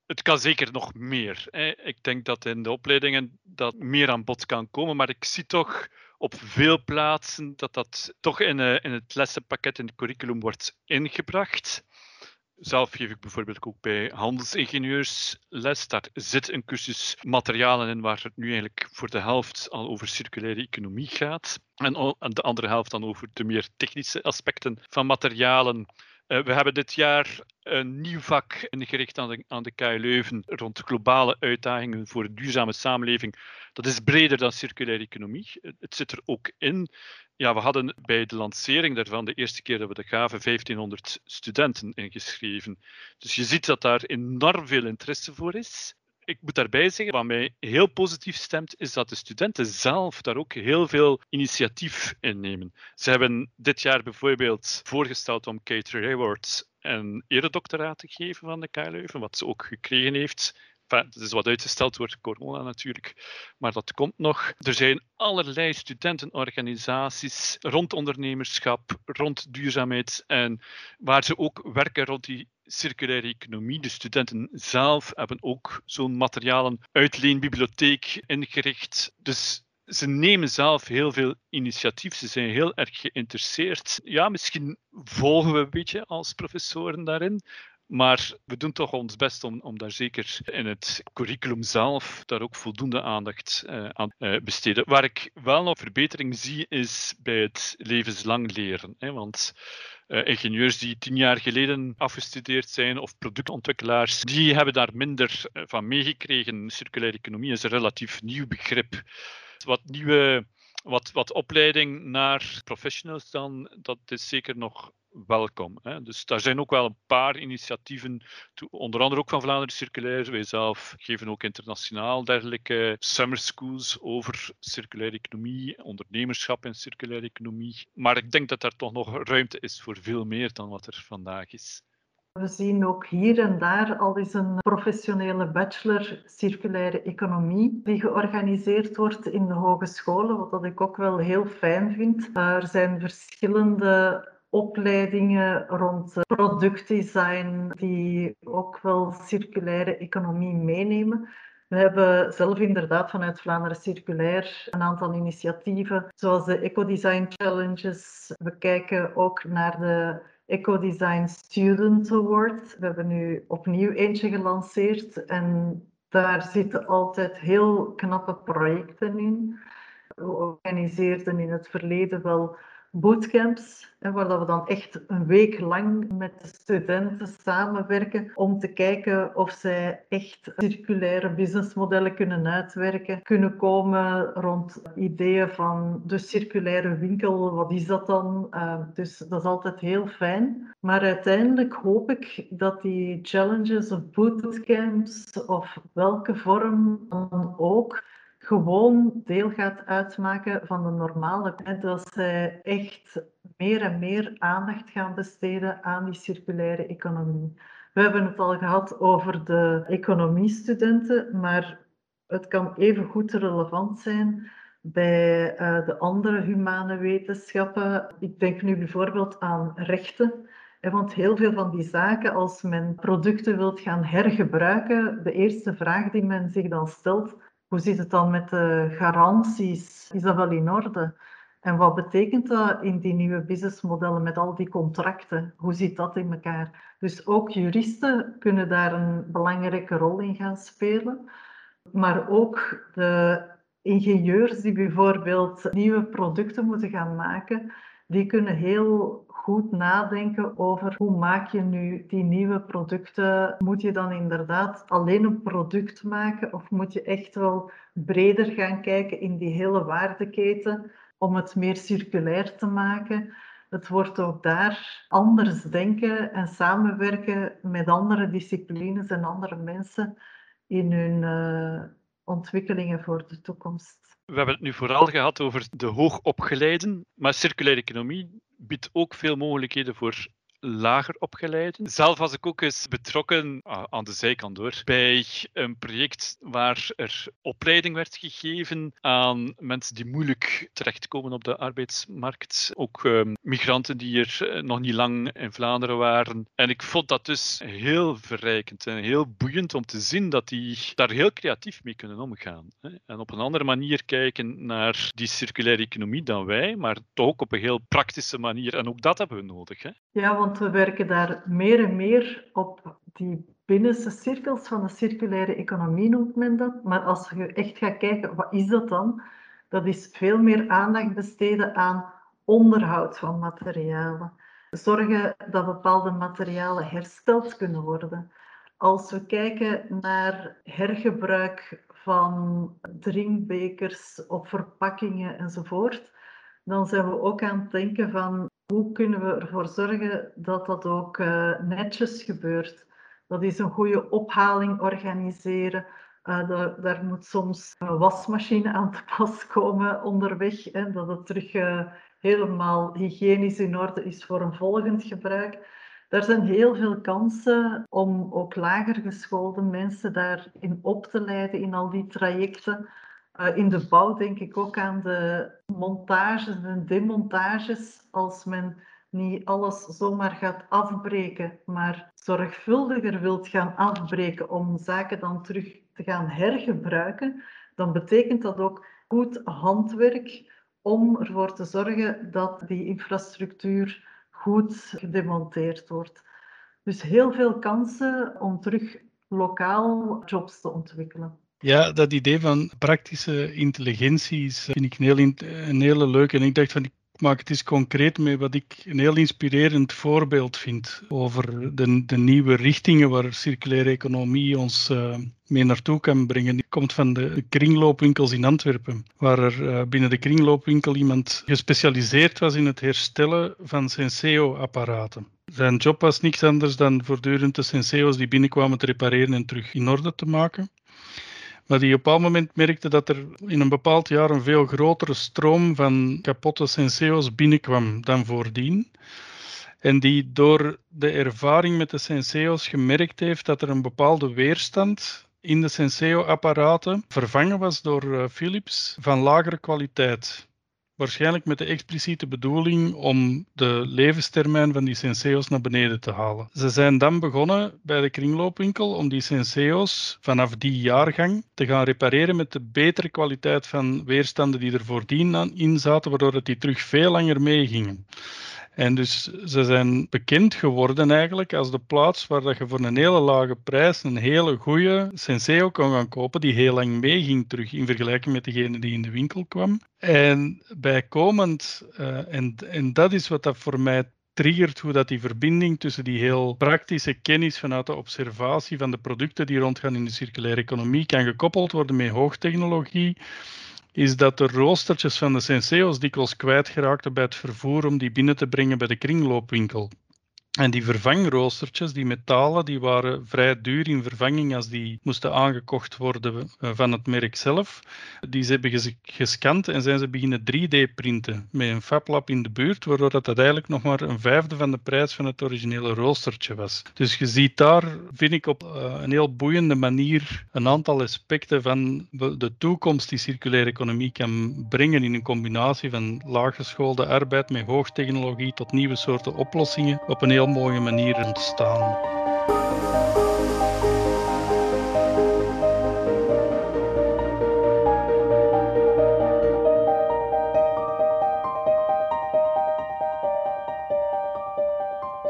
het kan zeker nog meer. Ik denk dat in de opleidingen dat meer aan bod kan komen, maar ik zie toch op veel plaatsen dat dat toch in, uh, in het lessenpakket, in het curriculum wordt ingebracht. Zelf geef ik bijvoorbeeld ook bij handelsingenieurs les. Daar zit een cursus materialen in waar het nu eigenlijk voor de helft al over circulaire economie gaat. En de andere helft dan over de meer technische aspecten van materialen. Uh, we hebben dit jaar een nieuw vak ingericht aan de, aan de KU Leuven rond globale uitdagingen voor een duurzame samenleving. Dat is breder dan circulaire economie. Het zit er ook in. Ja, we hadden bij de lancering daarvan, de eerste keer dat we de gaven, 1500 studenten ingeschreven. Dus je ziet dat daar enorm veel interesse voor is ik moet daarbij zeggen, wat mij heel positief stemt, is dat de studenten zelf daar ook heel veel initiatief in nemen. Ze hebben dit jaar bijvoorbeeld voorgesteld om Kate Rewards een eredoctoraat te geven van de KU Leuven, wat ze ook gekregen heeft. Enfin, het is wat uitgesteld door corona natuurlijk, maar dat komt nog. Er zijn allerlei studentenorganisaties rond ondernemerschap, rond duurzaamheid en waar ze ook werken rond die circulaire economie. De studenten zelf hebben ook zo'n materialen uitleenbibliotheek ingericht. Dus ze nemen zelf heel veel initiatief. Ze zijn heel erg geïnteresseerd. Ja, misschien volgen we een beetje als professoren daarin. Maar we doen toch ons best om, om daar zeker in het curriculum zelf daar ook voldoende aandacht uh, aan uh, besteden. Waar ik wel nog verbetering zie, is bij het levenslang leren. Hè, want uh, ingenieurs die tien jaar geleden afgestudeerd zijn of productontwikkelaars, die hebben daar minder van meegekregen. Circulaire economie is een relatief nieuw begrip. Wat nieuwe wat, wat opleiding naar professionals dan, dat is zeker nog welkom. Hè. Dus daar zijn ook wel een paar initiatieven, onder andere ook van Vlaanderen Circulair. Wij zelf geven ook internationaal dergelijke summer schools over circulaire economie, ondernemerschap en circulaire economie. Maar ik denk dat er toch nog ruimte is voor veel meer dan wat er vandaag is. We zien ook hier en daar al eens een professionele bachelor circulaire economie die georganiseerd wordt in de hogescholen, wat ik ook wel heel fijn vind. Er zijn verschillende opleidingen rond productdesign die ook wel circulaire economie meenemen. We hebben zelf inderdaad vanuit Vlaanderen Circulair een aantal initiatieven, zoals de Ecodesign Challenges. We kijken ook naar de Ecodesign Student Award. We hebben nu opnieuw eentje gelanceerd en daar zitten altijd heel knappe projecten in. We organiseerden in het verleden wel bootcamps, waar dat we dan echt een week lang met de studenten samenwerken om te kijken of zij echt circulaire businessmodellen kunnen uitwerken, kunnen komen rond ideeën van de circulaire winkel, wat is dat dan? Uh, dus dat is altijd heel fijn. Maar uiteindelijk hoop ik dat die challenges of bootcamps of welke vorm dan ook gewoon deel gaat uitmaken van de normale. En dat zij echt meer en meer aandacht gaan besteden aan die circulaire economie. We hebben het al gehad over de economiestudenten, maar het kan even goed relevant zijn bij uh, de andere humane wetenschappen. Ik denk nu bijvoorbeeld aan rechten. Want heel veel van die zaken, als men producten wilt gaan hergebruiken, de eerste vraag die men zich dan stelt, Hoe zit het dan met de garanties? Is dat wel in orde? En wat betekent dat in die nieuwe businessmodellen met al die contracten? Hoe zit dat in elkaar? Dus ook juristen kunnen daar een belangrijke rol in gaan spelen. Maar ook de ingenieurs die bijvoorbeeld nieuwe producten moeten gaan maken, die kunnen heel goed nadenken over hoe maak je nu die nieuwe producten. Moet je dan inderdaad alleen een product maken of moet je echt wel breder gaan kijken in die hele waardeketen om het meer circulair te maken? Het wordt ook daar anders denken en samenwerken met andere disciplines en andere mensen in hun uh, ontwikkelingen voor de toekomst. We hebben het nu vooral gehad over de hoogopgeleiden, maar circulaire economie biedt ook veel mogelijkheden voor lager opgeleiden. Zelf was ik ook eens betrokken, ah, aan de zijkant door, bij een project waar er opleiding werd gegeven aan mensen die moeilijk terechtkomen op de arbeidsmarkt. Ook ehm, migranten die er eh, nog niet lang in Vlaanderen waren. En ik vond dat dus heel verrijkend en heel boeiend om te zien dat die daar heel creatief mee kunnen omgaan. En op een andere manier kijken naar die circulaire economie dan wij, maar toch op een heel praktische manier. En ook dat hebben we nodig. Hè. Ja, want we werken daar meer en meer op die binnenste cirkels van de circulaire economie, noemt men dat. Maar als je echt gaat kijken, wat is dat dan? Dat is veel meer aandacht besteden aan onderhoud van materialen. Zorgen dat bepaalde materialen hersteld kunnen worden. Als we kijken naar hergebruik van drinkbekers of verpakkingen enzovoort, dan zijn we ook aan het denken van hoe kunnen we ervoor zorgen dat dat ook uh, netjes gebeurt? Dat is een goede ophaling organiseren. Uh, daar, daar, moet soms een wasmachine aan te pas komen onderweg. En dat het terug uh, helemaal hygiënisch in orde is voor een volgend gebruik. Er zijn heel veel kansen om ook lager geschoolde mensen daarin op te leiden in al die trajecten. Uh, in de bouw denk ik ook aan de montages en demontages. Als men niet alles zomaar gaat afbreken, maar zorgvuldiger wilt gaan afbreken om zaken dan terug te gaan hergebruiken, dan betekent dat ook goed handwerk om ervoor te zorgen dat die infrastructuur goed gedemonteerd wordt. Dus heel veel kansen om terug lokaal jobs te ontwikkelen. Ja, dat idee van praktische intelligentie is, vind ik een, heel, een hele leuke. En ik dacht van, ik maak het eens concreet mee wat ik een heel inspirerend voorbeeld vind over de, de nieuwe richtingen waar circulaire economie ons uh, mee naartoe kan brengen. Die komt van de kringloopwinkels in Antwerpen, waar er uh, binnen de kringloopwinkel iemand gespecialiseerd was in het herstellen van Senseo-apparaten. Zijn job was niks anders dan voortdurend de Senseo's die binnenkwamen te repareren en terug in orde te maken. Maar die op een bepaald moment merkte dat er in een bepaald jaar een veel grotere stroom van kapotte senseo's binnenkwam dan voordien. En die door de ervaring met de senseo's gemerkt heeft dat er een bepaalde weerstand in de Senseo-apparaten vervangen was door eh, Philips van lagere kwaliteit. Waarschijnlijk met de expliciete bedoeling om de levenstermijn van die senseo's naar beneden te halen. Ze zijn dan begonnen bij de kringloopwinkel om die senseo's vanaf die jaargang te gaan repareren met de betere kwaliteit van weerstanden die er voordien in zaten, waardoor het die terug veel langer meegingen. En dus ze zijn bekend geworden eigenlijk als de plaats waar dat je voor een hele lage prijs een hele goede Senseo kon gaan kopen, die heel lang meeging terug in vergelijking met degene die in de winkel kwam. En bijkomend, uh, en, en dat is wat dat voor mij triggert hoe dat die verbinding tussen die heel praktische kennis vanuit de observatie van de producten die rondgaan in de circulaire economie kan gekoppeld worden met hoogtechnologie is dat de roostertjes van de Senseo's dikwijls kwijtgeraakten bij het vervoer om die binnen te brengen bij de kringloopwinkel. En die vervangroostertjes, die metalen, die waren vrij duur in vervanging als die moesten aangekocht worden eh, van het merk zelf. Die hebben gescand en zijn ze beginnen 3D-printen met een FabLab in de buurt, waardoor dat uiteindelijk nog maar een vijfde van de prijs van het originele roostertje was. Dus je ziet daar, vind ik, op eh, een heel boeiende manier een aantal aspecten van de toekomst die circulaire economie kan brengen in een combinatie van laaggeschoolde arbeid met hoogtechnologie tot nieuwe soorten oplossingen op een heel mooie manier ontstaan.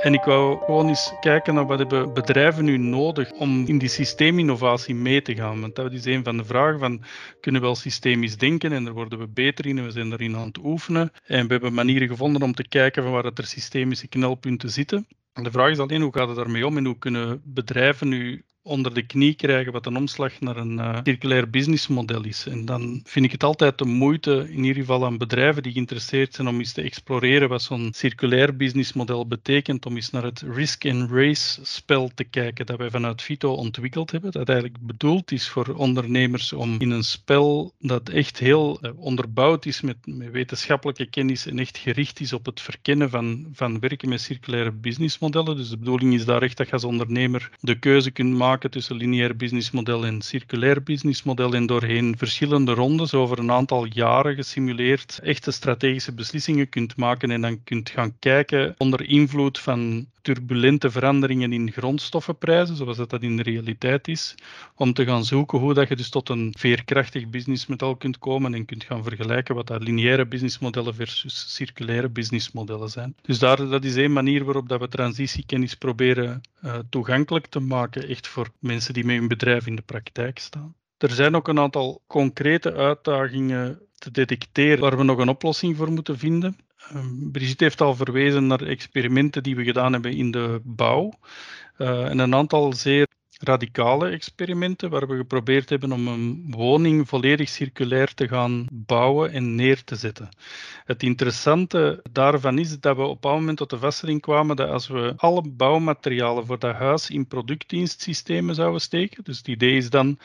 En ik wou gewoon eens kijken naar wat hebben bedrijven nu nodig om in die systeeminnovatie mee te gaan. Want dat is een van de vragen van, kunnen we wel systemisch denken en daar worden we beter in en we zijn erin aan het oefenen. En we hebben manieren gevonden om te kijken van waar er systemische knelpunten zitten. En de vraag is alleen, hoe gaat het daarmee om en hoe kunnen bedrijven nu onder de knie krijgen wat een omslag naar een uh, circulair businessmodel is. En dan vind ik het altijd de moeite, in ieder geval aan bedrijven die geïnteresseerd zijn om eens te exploreren wat zo'n circulair businessmodel betekent, om eens naar het risk and race spel te kijken dat wij vanuit Vito ontwikkeld hebben, dat eigenlijk bedoeld is voor ondernemers om in een spel dat echt heel uh, onderbouwd is met, met, wetenschappelijke kennis en echt gericht is op het verkennen van, van werken met circulaire businessmodellen. Dus de bedoeling is daar echt dat je als ondernemer de keuze kunt maken tussen lineair businessmodel en circulair businessmodel en doorheen verschillende rondes over een aantal jaren gesimuleerd echte strategische beslissingen kunt maken en dan kunt gaan kijken onder invloed van turbulente veranderingen in grondstoffenprijzen, zoals dat, dat in de realiteit is, om te gaan zoeken hoe dat je dus tot een veerkrachtig businessmodel kunt komen en kunt gaan vergelijken wat dat lineaire businessmodellen versus circulaire businessmodellen zijn. Dus daar, dat is één manier waarop dat we transitiekennis proberen uh, toegankelijk te maken, echt voor mensen die met hun bedrijf in de praktijk staan. Er zijn ook een aantal concrete uitdagingen te detecteren waar we nog een oplossing voor moeten vinden. Ehm, Brigitte heeft al verwezen naar experimenten die we gedaan hebben in de bouw. Uh, en een aantal zeer radicale experimenten waar we geprobeerd hebben om een woning volledig circulair te gaan bouwen en neer te zetten. Het interessante daarvan is dat we op een moment tot de vaststelling kwamen dat als we alle bouwmaterialen voor dat huis in productdienstsystemen zouden steken, dus het idee is dan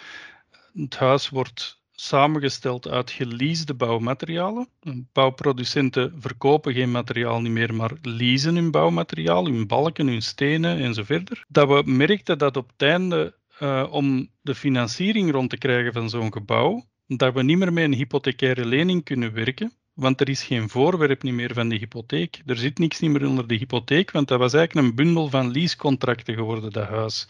het huis wordt samengesteld uit geleasede bouwmaterialen. Bouwproducenten verkopen geen materiaal niet meer, maar leasen hun bouwmateriaal, hun balken, hun stenen enzovoort. Dat we merkten dat op het einde, uh, om de financiering rond te krijgen van zo'n gebouw, dat we niet meer met een hypothecaire lening kunnen werken, want er is geen voorwerp niet meer van de hypotheek. Er zit niks niet meer onder de hypotheek, want dat was eigenlijk een bundel van leasecontracten geworden, dat huis.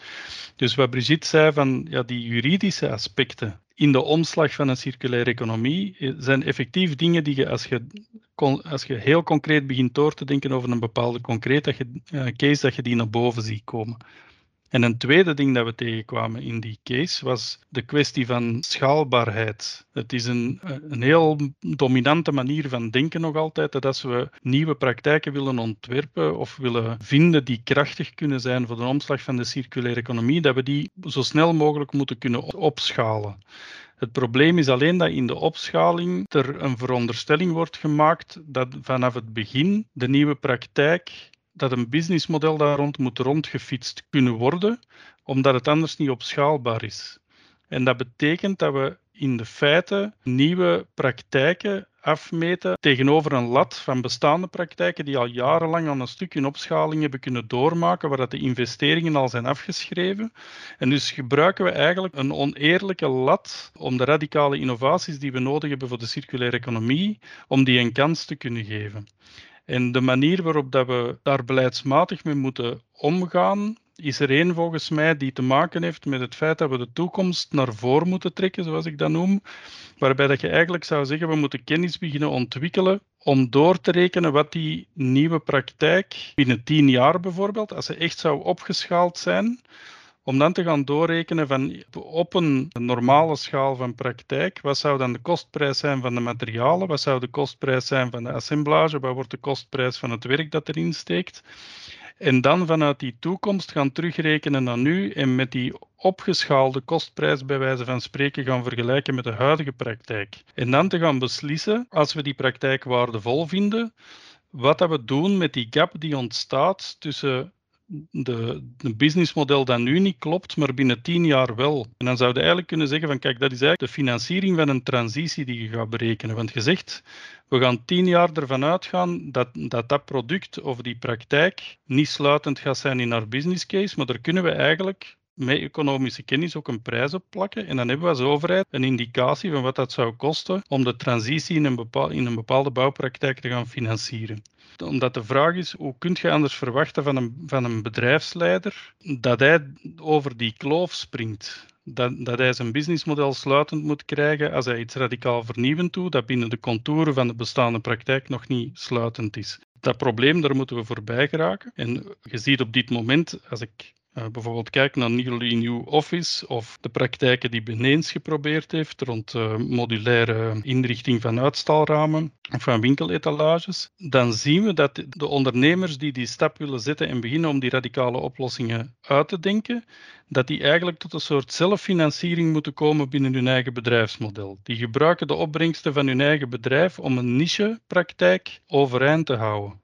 Dus wat Brigitte zei van ja, die juridische aspecten in de omslag van een circulaire economie eh, zijn effectief dingen die je als je, als je heel concreet begint door te denken over een bepaalde concrete uh, case, dat je die naar boven ziet komen. En een tweede ding dat we tegenkwamen in die case was de kwestie van schaalbaarheid. Het is een, een heel dominante manier van denken nog altijd, dat als we nieuwe praktijken willen ontwerpen of willen vinden die krachtig kunnen zijn voor de omslag van de circulaire economie, dat we die zo snel mogelijk moeten kunnen opschalen. Het probleem is alleen dat in de opschaling er een veronderstelling wordt gemaakt dat vanaf het begin de nieuwe praktijk dat een businessmodel daar rond moet rondgefietst kunnen worden, omdat het anders niet opschaalbaar is. En dat betekent dat we in de feiten nieuwe praktijken afmeten tegenover een lat van bestaande praktijken die al jarenlang aan een stukje opschaling hebben kunnen doormaken, waar dat de investeringen al zijn afgeschreven. En dus gebruiken we eigenlijk een oneerlijke lat om de radicale innovaties die we nodig hebben voor de circulaire economie, om die een kans te kunnen geven. En de manier waarop dat we daar beleidsmatig mee moeten omgaan, is er één volgens mij die te maken heeft met het feit dat we de toekomst naar voren moeten trekken, zoals ik dat noem. Waarbij dat je eigenlijk zou zeggen, we moeten kennis beginnen ontwikkelen om door te rekenen wat die nieuwe praktijk binnen tien jaar bijvoorbeeld, als ze echt zou opgeschaald zijn, om dan te gaan doorrekenen van op een normale schaal van praktijk, wat zou dan de kostprijs zijn van de materialen, wat zou de kostprijs zijn van de assemblage, wat wordt de kostprijs van het werk dat erin steekt. En dan vanuit die toekomst gaan terugrekenen naar nu en met die opgeschaalde kostprijs bij wijze van spreken gaan vergelijken met de huidige praktijk. En dan te gaan beslissen, als we die praktijk waardevol vinden, wat dat we doen met die gap die ontstaat tussen de, de businessmodel dat nu niet klopt, maar binnen tien jaar wel. En dan zou je eigenlijk kunnen zeggen van kijk, dat is eigenlijk de financiering van een transitie die je gaat berekenen. Want je zegt, we gaan tien jaar ervan uitgaan dat, dat dat product of die praktijk niet sluitend gaat zijn in haar business case, maar daar kunnen we eigenlijk met economische kennis ook een prijs op plakken. En dan hebben we als overheid een indicatie van wat dat zou kosten om de transitie in een, bepaal, in een bepaalde bouwpraktijk te gaan financieren omdat de vraag is, hoe kun je anders verwachten van een, van een bedrijfsleider dat hij over die kloof springt? dat, dat hij zijn businessmodel sluitend moet krijgen als hij iets radicaal vernieuwend doet, dat binnen de contouren van de bestaande praktijk nog niet sluitend is. Dat probleem, daar moeten we voorbij geraken. En je ziet op dit moment, als ik uh, bijvoorbeeld kijk naar Nearly New Office of de praktijken die Beneens geprobeerd heeft rond uh, modulaire inrichting van uitstalramen of van winkeletalages, dan zien we dat de ondernemers die die stap willen zetten en beginnen om die radicale oplossingen uit te denken, dat die eigenlijk tot een soort zelffinanciering moeten komen binnen hun eigen bedrijfsmodel. Die gebruiken de opbrengsten van hun eigen bedrijf om een nichepraktijk overeind te houden.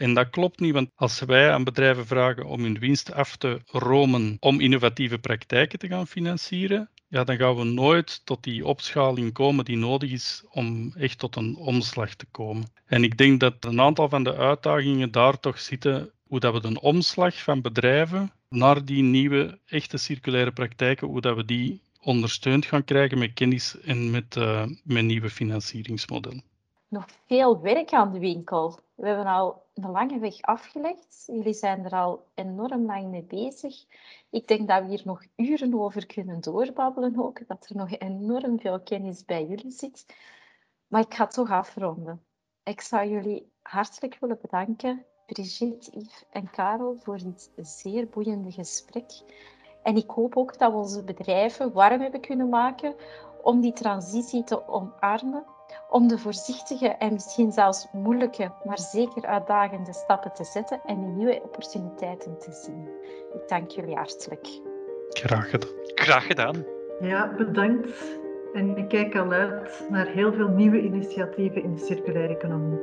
En dat klopt niet, want als wij aan bedrijven vragen om hun winst af te romen om innovatieve praktijken te gaan financieren, ja, dan gaan we nooit tot die opschaling komen die nodig is om echt tot een omslag te komen. En ik denk dat een aantal van de uitdagingen daar toch zitten, hoe dat we de omslag van bedrijven naar die nieuwe, echte circulaire praktijken, hoe dat we die ondersteund gaan krijgen met kennis en met, uh, met nieuwe financieringsmodellen. Nog veel werk aan de winkel. We hebben al een lange weg afgelegd. Jullie zijn er al enorm lang mee bezig. Ik denk dat we hier nog uren over kunnen doorbabbelen ook. Dat er nog enorm veel kennis bij jullie zit. Maar ik ga toch afronden. Ik zou jullie hartelijk willen bedanken, Brigitte, Yves en Karel, voor dit zeer boeiende gesprek. En ik hoop ook dat we onze bedrijven warm hebben kunnen maken om die transitie te omarmen om de voorzichtige en misschien zelfs moeilijke, maar zeker uitdagende stappen te zetten en die nieuwe opportuniteiten te zien. Ik dank jullie hartelijk. Graag gedaan. Graag gedaan. Ja, bedankt. En ik kijk al uit naar heel veel nieuwe initiatieven in de circulaire economie.